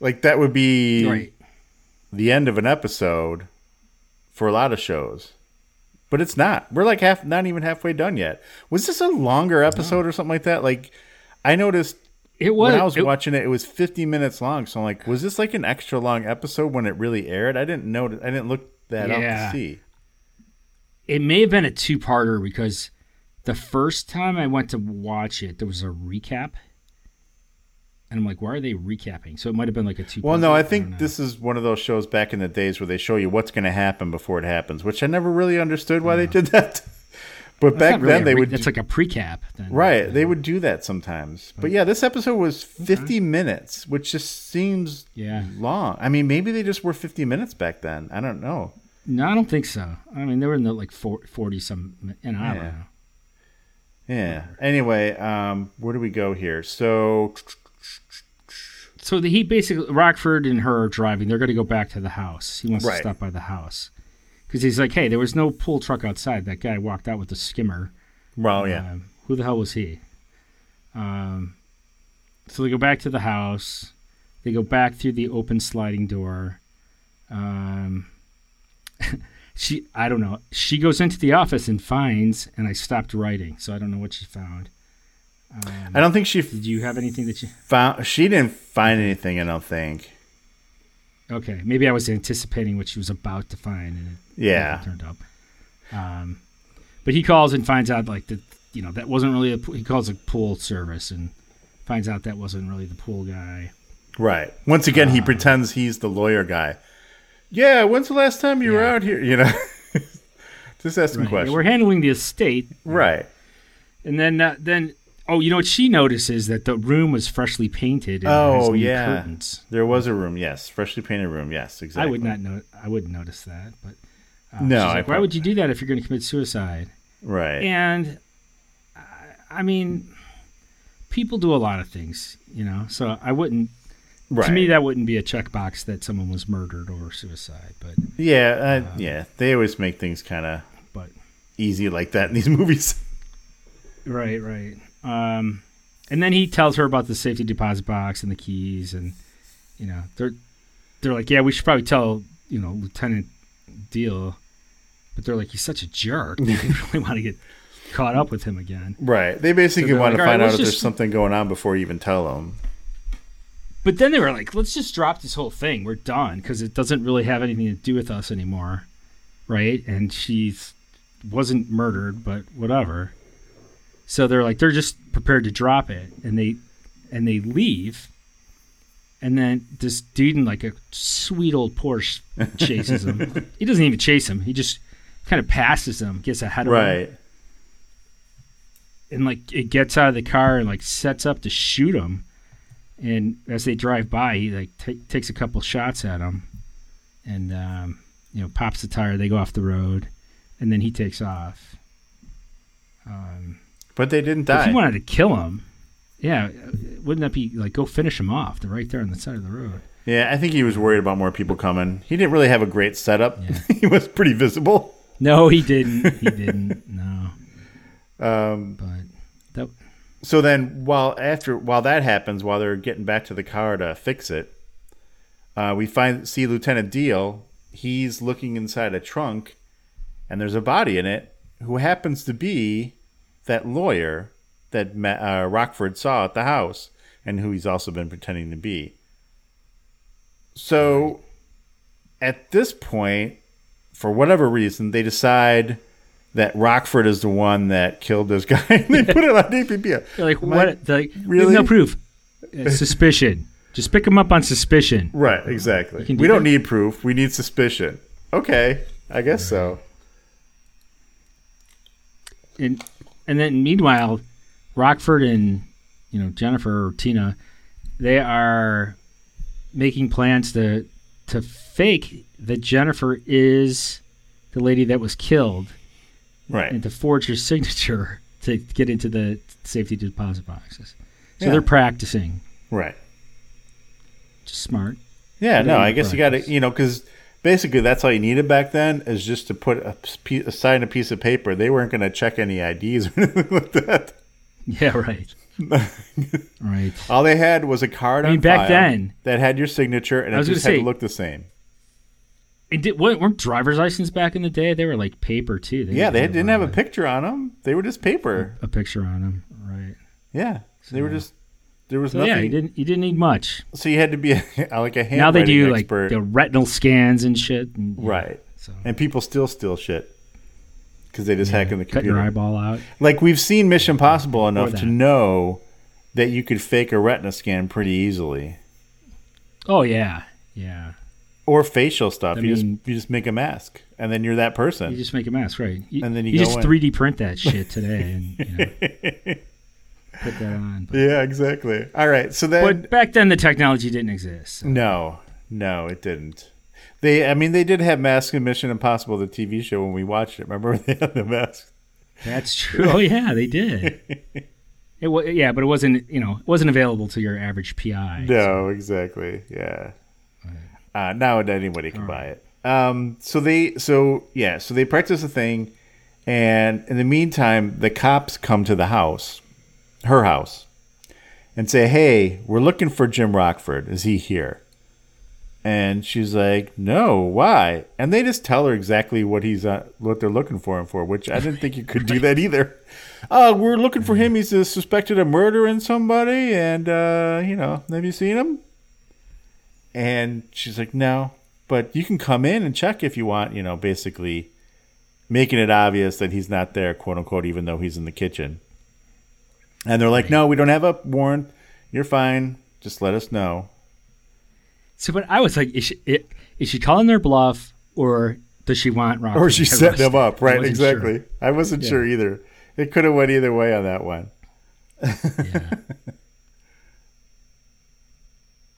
Like that would be Right. the end of an episode for a lot of shows, but it's not. We're like half, not even halfway done yet. Was this a longer episode or something like that? Like I noticed It was. when I was it- watching it, it was 50 minutes long. So I'm like, was this like an extra long episode when it really aired? I didn't know. I didn't look that up to see. it may have been a two-parter because the first time I went to watch it, there was a recap, and I'm like, why are they recapping? So it might have been like a two. Well, no, I think this is one of those shows back in the days where they show you what's going to happen before it happens, which I never really understood why they did that. But back then they would It's like a precap. Then. right, they would do that sometimes. But yeah, this episode was 50 minutes, which just seems Yeah. long. I mean, maybe they just were 50 minutes back then. I don't know. No, I don't think so. I mean, they were in the like 40 some, I don't Yeah. Yeah. Anyway, um, where do we go here? So So the, he basically Rockford and her are driving. They're going to go back to the house. He wants Right. to stop by the house because he's like, hey, there was no pool truck outside. That guy walked out with the skimmer. Well, yeah. Um, who the hell was he? Um, so they go back to the house. They go back through the open sliding door. Um, she, I don't know. She goes into the office and finds, and I stopped writing, so I don't know what she found. Um, I don't think she Did you have anything that you? found. She didn't find anything. I don't think. Okay, maybe I was anticipating what she was about to find, and it Yeah. turned up. Um, but he calls and finds out like that, you know, that wasn't really a He calls a pool service and finds out that wasn't really the pool guy. Right. Once again, Uh, he pretends he's the lawyer guy. Yeah. When's the last time you were out here? You know. Just asking Right, yeah, questions. we're handling the estate, right. and then uh, then oh, you know what she notices that the room was freshly painted. And Oh yeah. curtains. There was a room. Yes, freshly painted room. Yes, exactly. I would not know. I wouldn't notice that, but uh, No, like, why would you do that if you're going to commit suicide? Right. And I- I mean, people do a lot of things, you know. So I wouldn't. right. To me, that wouldn't be a checkbox that someone was murdered or suicide. But Yeah. Uh, yeah. They always make things kind of but easy like that in these movies. right, right. Um, and then he tells her about the safety deposit box and the keys, and you know, they're they're like, yeah, we should probably tell you know Lieutenant Diehl, but they're like, he's such a jerk. They really want to get caught up with him again. Right. They basically they're want like, to "All right, find out if there's something going on before you even tell them. But then they were like, let's just drop this whole thing. We're done because it doesn't really have anything to do with us anymore. Right? And she wasn't murdered, but whatever. So they're like, they're just prepared to drop it. And they, and they leave. And then this dude in like a sweet old Porsche chases him. he doesn't even chase him. He just kind of passes him, gets ahead of him. Right. and like it gets out of the car and like sets up to shoot him and as they drive by he like ta takes a couple shots at him and um, you know pops the tire they go off the road and then he takes off um, But they didn't die. if he wanted to kill him yeah wouldn't that be like go finish him off they're right there on the side of the road Yeah, I think he was worried about more people coming. He didn't really have a great setup. he was pretty visible. no he didn't he didn't no Um, but that so then, while after while that happens, while they're getting back to the car to fix it, uh, we find see Lieutenant Diehl. He's looking inside a trunk, and there's a body in it who happens to be that lawyer that uh, Rockford saw at the house, and who he's also been pretending to be. So, at this point, for whatever reason, they decide that Rockford is the one that killed this guy. and they put it on APB. They're like what like really? really no proof Uh, suspicion just pick him up on suspicion Right, exactly. do We don't that? need proof. We need suspicion. Okay, I guess so. and and then meanwhile, Rockford and you know Jennifer or Tina, they are making plans to to fake that Jennifer is the lady that was killed, Right. and to forge her signature to get into the safety deposit boxes. So Yeah. they're practicing. Right. Just smart. Yeah, no, I guess you got to, you know, because basically that's all you needed back then is just to put a, p- a sign a piece of paper. They weren't going to check any IDs or anything like that. Yeah, right. right. All they had was a card I mean, on back then- that had your signature, and I it just had say- to look the same. And did, weren't driver's license back in the day? They were like paper too. Yeah, they didn't have a uh, picture on them. They were just paper. a picture on them, right? Yeah, they were just there was So nothing. yeah, you didn't you didn't need much. So you had to be a, like a handwriting now they do expert. like the retinal scans and shit. And, yeah, right, So and people still steal shit because they just hack in the computer. cut your eyeball out. Like we've seen Mission Possible enough to know that you could fake a retina scan pretty easily, Oh yeah, yeah. or facial stuff. I you mean- just you just make a mask, and then you're that person. You just make a mask, right? You, And then you you just in. 3D print that shit today and you know, put that on. But, yeah, exactly. All right, so then but back then the technology didn't exist. so- no, no, it didn't. They, I mean, they did have masks in Mission Impossible, the TV show, when we watched it. Remember they had the masks. That's true. Oh yeah, they did. It was yeah, but it wasn't you know it wasn't available to your average PI. No, exactly. Yeah. Uh, now anybody can buy it. Um, so they, so yeah, so they practice a thing, and in the meantime, the cops come to the house, her house, and say, "Hey, we're looking for Jim Rockford. Is he here?" And she's like, "No, why?" And they just tell her exactly what he's uh, what they're looking for him for, which I didn't think you could do that either. Oh, we're looking for him. He's uh, suspected of murdering somebody, and uh, you know, have you seen him? And she's like, "No, but you can come in and check if you want." You know, basically making it obvious that he's not there, quote unquote, even though he's in the kitchen. And they're like, "No, we don't have a warrant. You're fine. Just let us know." So, but I was like, is she, it, is she calling their bluff, or does she want Rockford? or she set them up right exactly sure. i wasn't Yeah. sure either it could have went either way on that one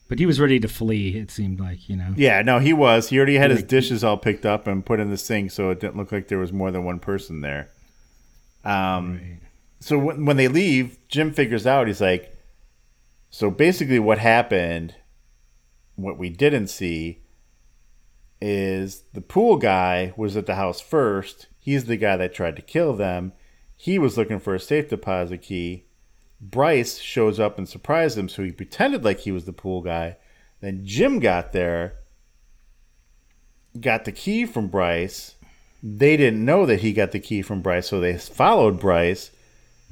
But he was ready to flee. It seemed like you know. yeah no he was he already had his dishes all picked up and put in the sink so it didn't look like there was more than one person there um so when, when they leave jim figures out he's like so basically what happened what we didn't see is the pool guy was at the house first he's the guy that tried to kill them he was looking for a safe deposit key Bryce shows up and surprised him, so he pretended like he was the pool guy. Then Jim got there, got the key from Bryce. They didn't know that he got the key from Bryce, so they followed Bryce.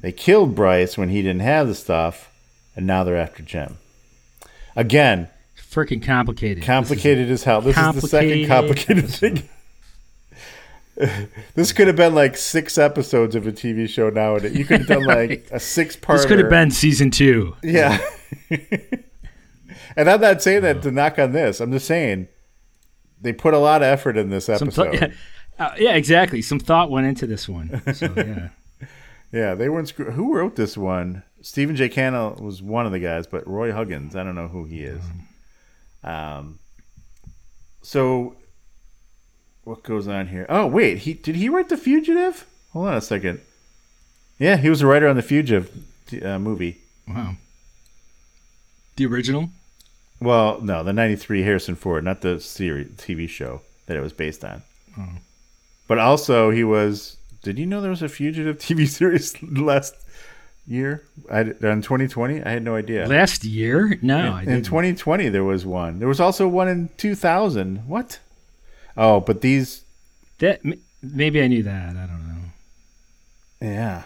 They killed Bryce when he didn't have the stuff, and now they're after Jim. Again, Freaking complicated. complicated as hell. This is the second complicated complicated thing. this could have been like six episodes of a TV show nowadays. You could have done like a six part. This could have been season two. Yeah. and I'm not saying that to knock on this. I'm just saying they put a lot of effort in this episode. th- yeah, uh, yeah, exactly. Some thought went into this one. So yeah. Yeah, they weren't. Screw- who wrote this one? Stephen J. Cannell was one of the guys, but Roy Huggins, I don't know who he is. Um. So, what goes on here? Oh wait, he did he write The Fugitive? Hold on a second. Yeah, he was a writer on the Fugitive uh, movie. Wow. The original. Well, no, the '93 Harrison Ford, not the series TV show that it was based on. Oh. But also, he was. Did you know there was a Fugitive TV series last year? I, in 2020, I had no idea. Last year? No, I in, didn't. in 2020 there was one. There was also one in 2000. What? Oh, but these. That maybe I knew that. I don't know. Yeah.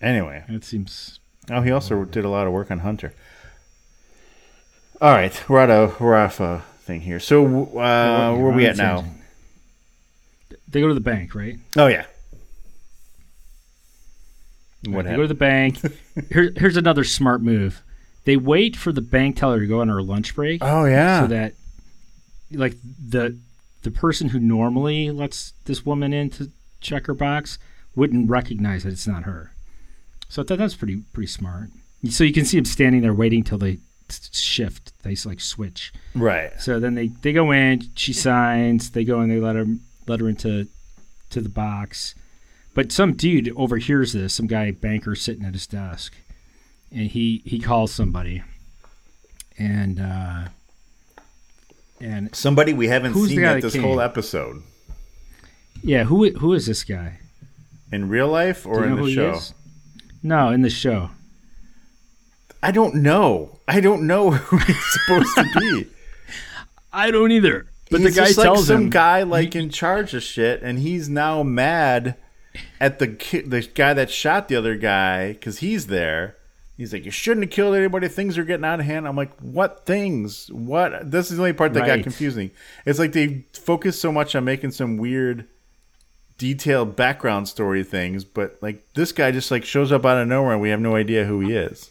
Anyway, It seems. oh, he also did a lot of work on Hunter. All right, we're at a we're off a thing here. So, uh, where are we at now? They go to the bank, right? Oh yeah. What they go to the bank. Here, here's another smart move. They wait for the bank teller to go on her lunch break. Oh, yeah. So that, like the the person who normally lets this woman in to check her box wouldn't recognize that it's not her. So I thought that's pretty pretty smart. So you can see him standing there waiting till they shift. They like switch. Right. So then they, they go in. She signs. They go in. They let her let her into to the box. But some dude overhears this. Some guy banker sitting at his desk, and he he calls somebody. And uh, and Somebody we haven't seen yet this came? whole episode. yeah, who who is this guy? In real life or you in the show? No, in the show. I don't know. I don't know who he's supposed to be. I don't either. But he's the guy just tells like some him guy like in charge of shit, and he's now mad at the the guy that shot the other guy because he's there. He's like, "You shouldn't have killed anybody. Things are getting out of hand." I'm like, "What things? What?" This is the only part that got confusing. It's like they focus so much on making some weird, detailed background story things, but like this guy just like shows up out of nowhere, and we have no idea who he is.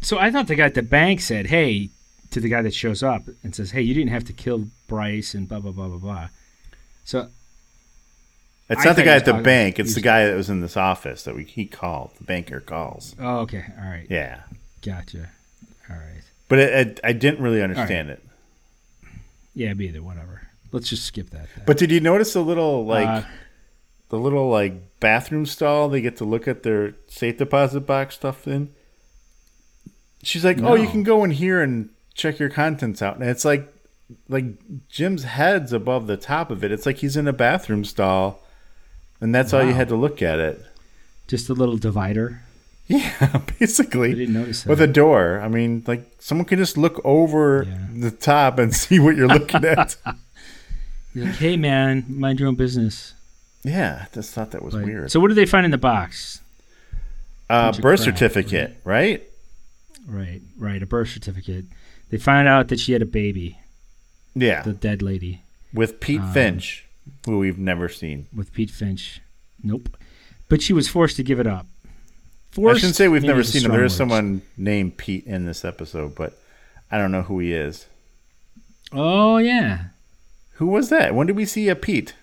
So I thought the guy at the bank said, "Hey," to the guy that shows up and says, "Hey, you didn't have to kill Bryce and blah blah blah blah blah." So It's not the guy at the bank. It's the guy that was in this office that we he called. The banker calls. Oh, okay. All right. Yeah, Gotcha. All right. but it, it, I didn't really understand it. Yeah, me either. Whatever. Let's just skip that. then. But did you notice the little like Uh, the little like bathroom stall they get to look at their safe deposit box stuff in? She's like, "Oh, you can go in here and check your contents out." And it's like like Jim's head's above the top of it. It's like he's in a bathroom stall, and that's all you had to look at it. Just a little divider. Yeah, basically. I didn't notice that. With a door. I mean, like someone could just look over the top and see what you're looking at. He's like, hey man, mind your own business. yeah, I just thought that was But- weird. So what did they find in the box? uh, birth crap, certificate, right? Right, right, a birth certificate. They find out that she had a baby. Yeah. The dead lady With Pete Um, Finch, who we've never seen. with Pete Finch. Nope. But she was forced to give it up. I shouldn't say we've never seen him. There is someone named Pete in this episode, but I don't know who he is. Oh yeah. Who was that? When did we see a Pete?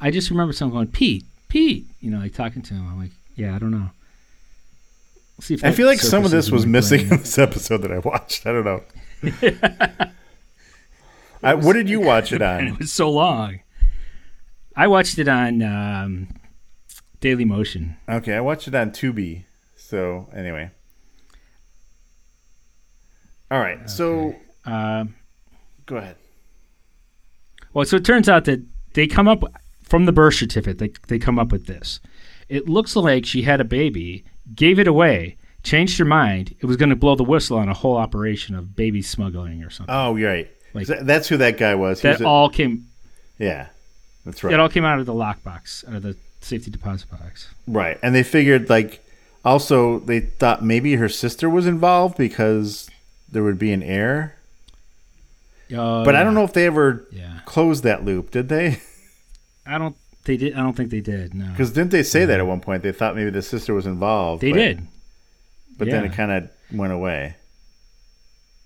I just remember someone going, Pete, Pete, you know, like talking to him. I'm like, yeah, I don't know. We'll see if I feel like some of this was missing in this episode that I watched. I don't know. I, what did you watch it on? it was so long. I watched it on um, Dailymotion. Okay, I watched it on Tubi. So anyway, all right. So Um, go ahead. Well, so it turns out that they come up from the birth certificate. They they come up with this. It looks like she had a baby, gave it away, changed her mind. It was going to blow the whistle on a whole operation of baby smuggling or something. Oh, right. Like- That's who that guy was. He that was a- all came. yeah, that's right. It all came out of the lockbox, out of the safety deposit box. Right. And they figured like also they thought maybe her sister was involved because there would be an heir. Uh, but I don't know if they ever Yeah. closed that loop, did they? I don't. They did. I don't think they did. No. Because didn't they say that at one point? They thought maybe the sister was involved. They but- did. But then it kind of went away.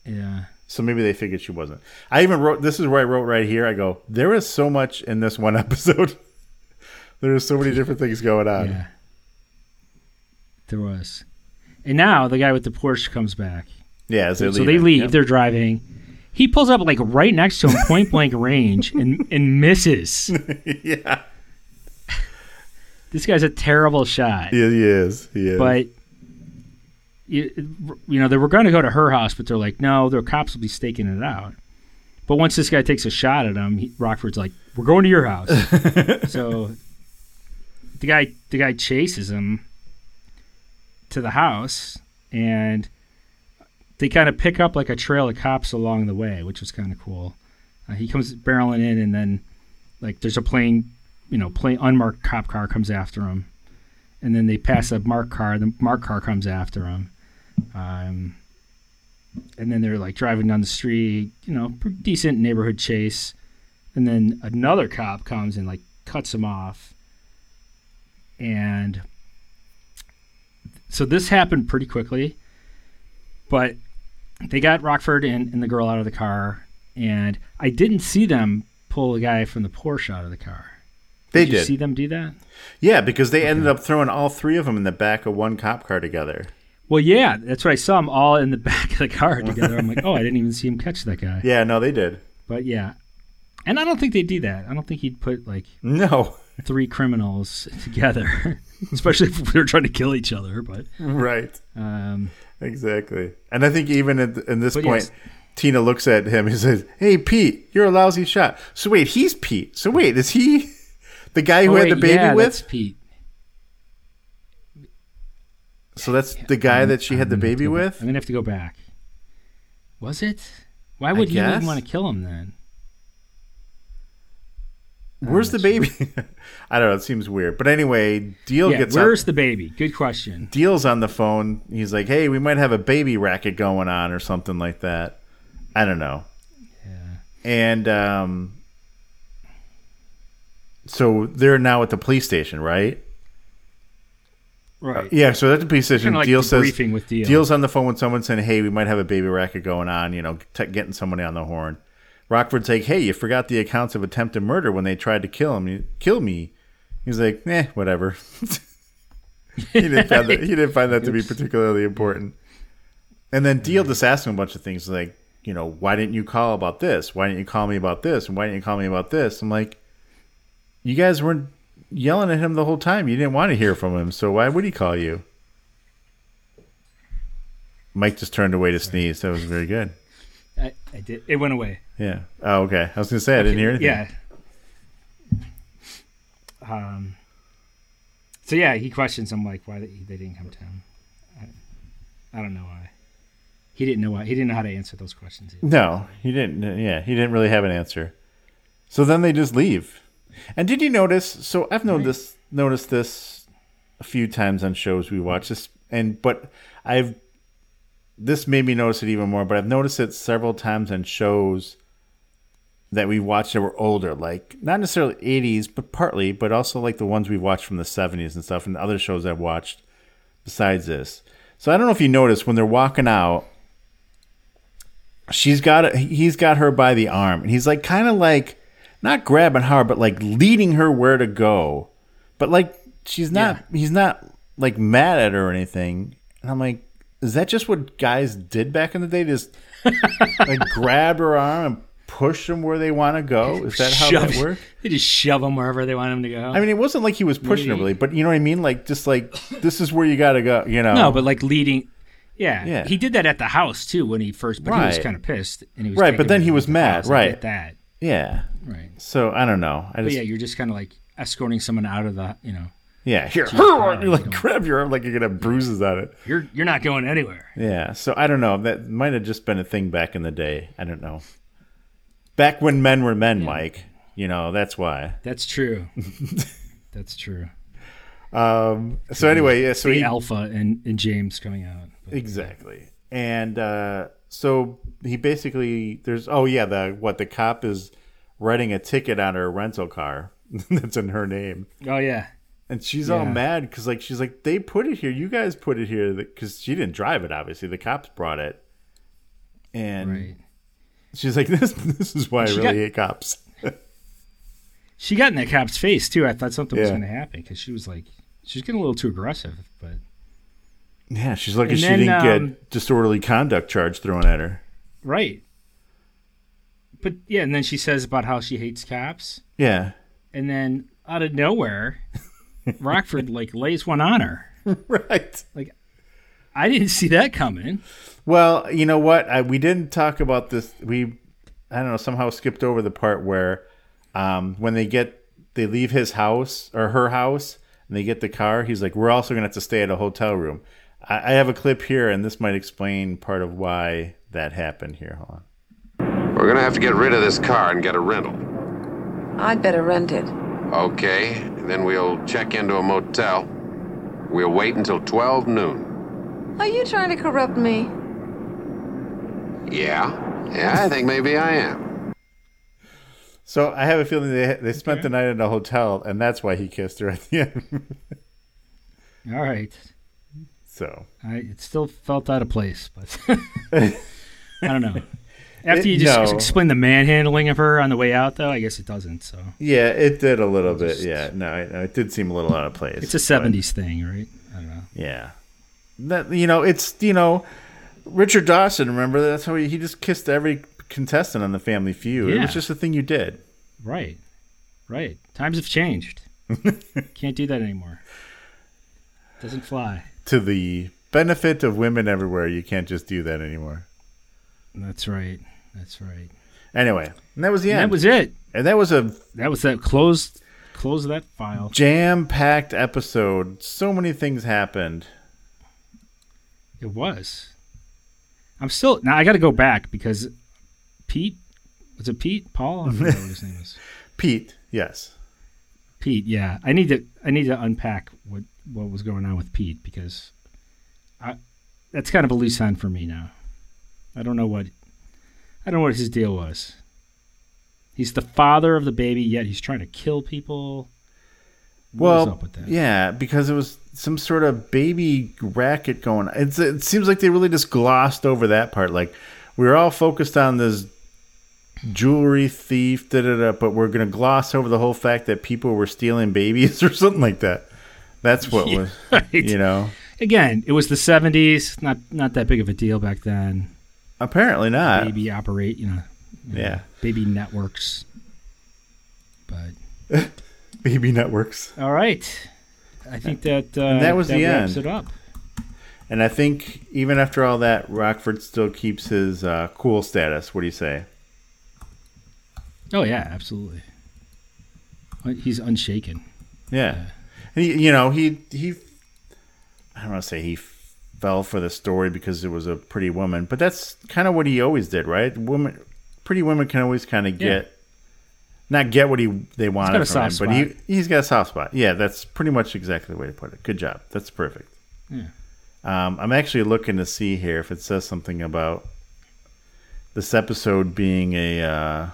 Yeah. So maybe they figured she wasn't. I even wrote this is where I wrote right here. I go, there is so much in this one episode. there is so many different things going on. Yeah. There was. And now the guy with the Porsche comes back. Yeah, so, so they leave. yep. They're driving. He pulls up like right next to him, point blank range, and and misses. yeah. This guy's a terrible shot. Yeah, he is. He is. But you, you know they were going to go to her house, but they're like, no, their cops will be staking it out. But once this guy takes a shot at him, he, Rockford's like, "We're going to your house." so the guy, the guy chases him to the house, and they kind of pick up like a trail of cops along the way, which was kind of cool. Uh, he comes barreling in, and then like there's a plane, you know, plane unmarked cop car comes after him, and then they pass a marked car. The marked car comes after him, um, and then they're like driving down the street, you know, pretty decent neighborhood chase, and then another cop comes and like cuts him off, and so this happened pretty quickly, but they got Rockford and, and the girl out of the car, and I didn't see them pull the guy from the Porsche out of the car. They did. See them do that? Yeah, because they ended up throwing all three of them in the back of one cop car together. Well, yeah, that's what I saw them all in the back of the car together. I'm like, oh, I didn't even see him catch that guy. Yeah, no, they did. But yeah, and I don't think they'd do that. I don't think he'd put like No. three criminals together, especially if they're trying to kill each other. But Right. um, Exactly. And I think even at in this point, yes. Tina looks at him and says, "Hey, Pete, you're a lousy shot." So wait, he's Pete. So wait, is he the guy who oh, had the baby yeah, with? that's Pete. So that's the guy that she had the I'm gonna have to baby with. I'm gonna have to go back. Was it? Why would he guess. even want to kill him then? Where's the baby? I don't know. It seems weird. But anyway, Diehl yeah, gets where's on, the baby? Good question. Diehl's on the phone. He's like, "Hey, we might have a baby racket going on or something like that." I don't know. Yeah. And um, so they're now at the police station, right? Right. Yeah, so that's a station, Kinda like Diehl says debriefing with Diehl. Diehl's on the phone with someone saying, "Hey, we might have a baby racket going on." You know, t- getting somebody on the horn. Rockford's like, "Hey, you forgot the accounts of attempted murder when they tried to kill him. You, kill me." He's like, "Eh, whatever." he didn't find that. He didn't find that to be particularly important. And then Diehl just asks him a bunch of things like, you know, why didn't you call about this? Why didn't you call me about this? And why didn't you call me about this? I'm like, you guys weren't yelling at him the whole time. You didn't want to hear from him, so why would he call you? Mike just turned away to sneeze. That was very good. I, I did. It went away. Yeah. Oh, okay. I was gonna say I didn't hear anything. Yeah. Um. So yeah, he questions him like why they, they didn't come to him. I, I don't know why. He didn't know why. He didn't know how to answer those questions. Either. No, he didn't. Yeah, he didn't really have an answer. So then they just leave. And did you notice? So I've noticed this, noticed this a few times on shows we watch this, and but I've this made me notice it even more. But I've noticed it several times on shows that we watched that were older, like not necessarily '80s, but partly, but also like the ones we watched from the '70s and stuff, and other shows I've watched besides this. So I don't know if you noticed when they're walking out, she's got he's got her by the arm, and he's like kind of like not grabbing hard, but like leading her where to go. But like she's not, he's not like mad at her or anything. And I'm like, is that just what guys did back in the day? Just like grab her arm and push them where they want to go? Is that how Shove- that works? They just shove them wherever they want them to go. I mean, it wasn't like he was pushing her really, but you know what I mean? Like just like this is where you got to go. You know? no, but like leading. Yeah, Yeah. he did that at the house too when he first. But he was kind of pissed, and he was Right, but then he was mad, right. that. Yeah. Right. So I don't know. I But just yeah, you're just kind of like escorting someone out of the, you know, yeah here car, you like you grab your arm like you're gonna have bruises on it. you're you're not going anywhere. Yeah, so I don't know. That might have just been a thing back in the day. I don't know. Back when men were men, Mike. You know, that's why. That's true. That's true. Um, so anyway, yeah, so the he, Alpha and, and James coming out. exactly. And uh, so he basically there's oh yeah, the what the cop is writing a ticket on her rental car that's in her name. Oh yeah, And she's all mad because like she's like they put it here, you guys put it here because she didn't drive it. Obviously, the cops brought it, and right. she's like this. This is why I really got- hate cops. She got in that cop's face too. I thought something was going to happen because she was like, she's getting a little too aggressive. But Yeah, she's lucky And she then, didn't um, get disorderly conduct charge thrown at her. right. But yeah, and then she says about how she hates cops, Yeah, and then out of nowhere, Rockford like lays one on her. right. Like I didn't see that coming. Well, you know what? I, we didn't talk about this. We, I don't know, somehow skipped over the part where, um, when they get, they leave his house or her house, and they get the car. He's like, "We're also gonna have to stay at a hotel room." I, I have a clip here, and this might explain part of why that happened. Here, hold on. We're gonna have to get rid of this car and get a rental. I'd better rent it. Okay, then we'll check into a motel. We'll wait until 12 noon. Are you trying to corrupt me? Yeah? Yeah, I think maybe I am. So I have a feeling they they spent the night in a hotel, and that's why he kissed her at the end. All right. So I it still felt out of place, but I don't know. After you just no. explain the manhandling of her on the way out, though, I guess it doesn't. So yeah, it did a little bit. Yeah, no, it, it did seem a little out of place. it's a but- '70s thing, right? I don't know. Yeah. That you know, it's you know, Richard Dawson. Remember that's how he, he just kissed every contestant on the Family Feud. It was just a thing you did. Right, right. Times have changed. Can't do that anymore. Doesn't fly. To the benefit of women everywhere, you can't just do that anymore. That's right. That's right. Anyway, and that was the And end. that was it. and that was a That was that close. Close that file. jam-packed episode. So many things happened. It was. I'm still now. I got to go back because Pete was it Pete Paul? I forget what his name is. Pete, yes. Pete. Yeah, I need to. I need to unpack what what was going on with Pete because I that's kind of a loose end for me now. I don't know what I don't know what his deal was. He's the father of the baby, yet he's trying to kill people. What well, up with that? yeah, because it was some sort of baby racket going. It's it seems like they really just glossed over that part. Like we were all focused on this jewelry thief, da da da, but we're gonna gloss over the whole fact that people were stealing babies or something like that. That's what Yeah, was, right. you know. Again, it was the '70s. Not not that big of a deal back then. Apparently not. Baby operate, you know. you know, Yeah. Baby networks. But Baby networks. all right, I think that uh, that was the wraps end. it up. And I think even after all that, Rockford still keeps his uh, cool status. What do you say? Oh yeah, absolutely. He's unshaken. Yeah, He, you know, he he. I don't want to say he fell for the story because it was a pretty woman, but that's kind of what he always did, right? Women, pretty women can always kind of Yeah. get, not get what he they wanted from him, soft but he he's got a soft spot. Yeah, that's pretty much exactly the way to put it. Good job. That's perfect. Yeah. Um, I'm actually looking to see here if it says something about this episode being a. Uh,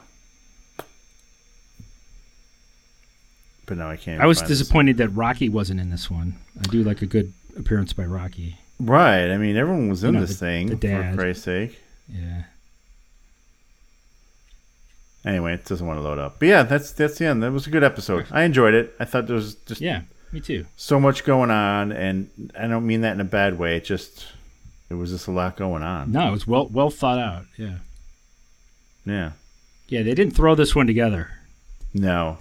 but no, I can't. I was disappointed that Rocky wasn't in this one. I do like a good appearance by Rocky. Right. I mean, everyone was in You know, this the- thing, the for dad. Christ's sake. Yeah. Anyway, it doesn't want to load up. But yeah, that's that's the end. That was a good episode. I enjoyed it. I thought there was just Yeah, me too. so much going on, and I don't mean that in a bad way. It just it was just a lot going on. No, it was well well thought out. Yeah. Yeah. Yeah, they didn't throw this one together. No.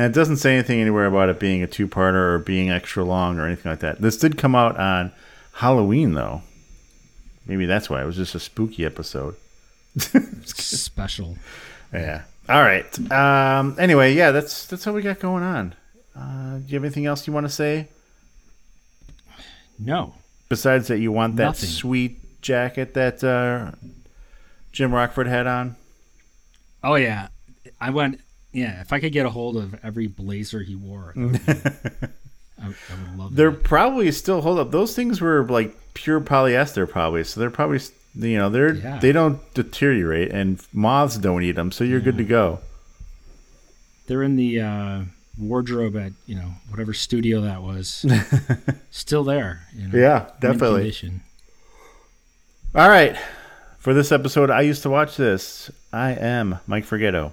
And it doesn't say anything anywhere about it being a two parter or being extra long or anything like that. This did come out on Halloween though. Maybe that's why it was just a spooky episode. Special. Yeah. All right. Um anyway, yeah, that's that's what we got going on. Uh do you have anything else you want to say? No. Besides that you want that Nothing. sweet jacket that uh Jim Rockford had on? Oh yeah, I went. Yeah, if I could get a hold of every blazer he wore, that would be- I, I would love They're that. probably still hold up. Those things were like pure polyester, probably. So they're probably you know they're Yeah. they don't deteriorate, and moths don't eat them. So you're good to go. They're in the uh, wardrobe at you know whatever studio that was. Still there. You know, Yeah, definitely. All right, for this episode, I used to watch this. I am Mike Forgetto.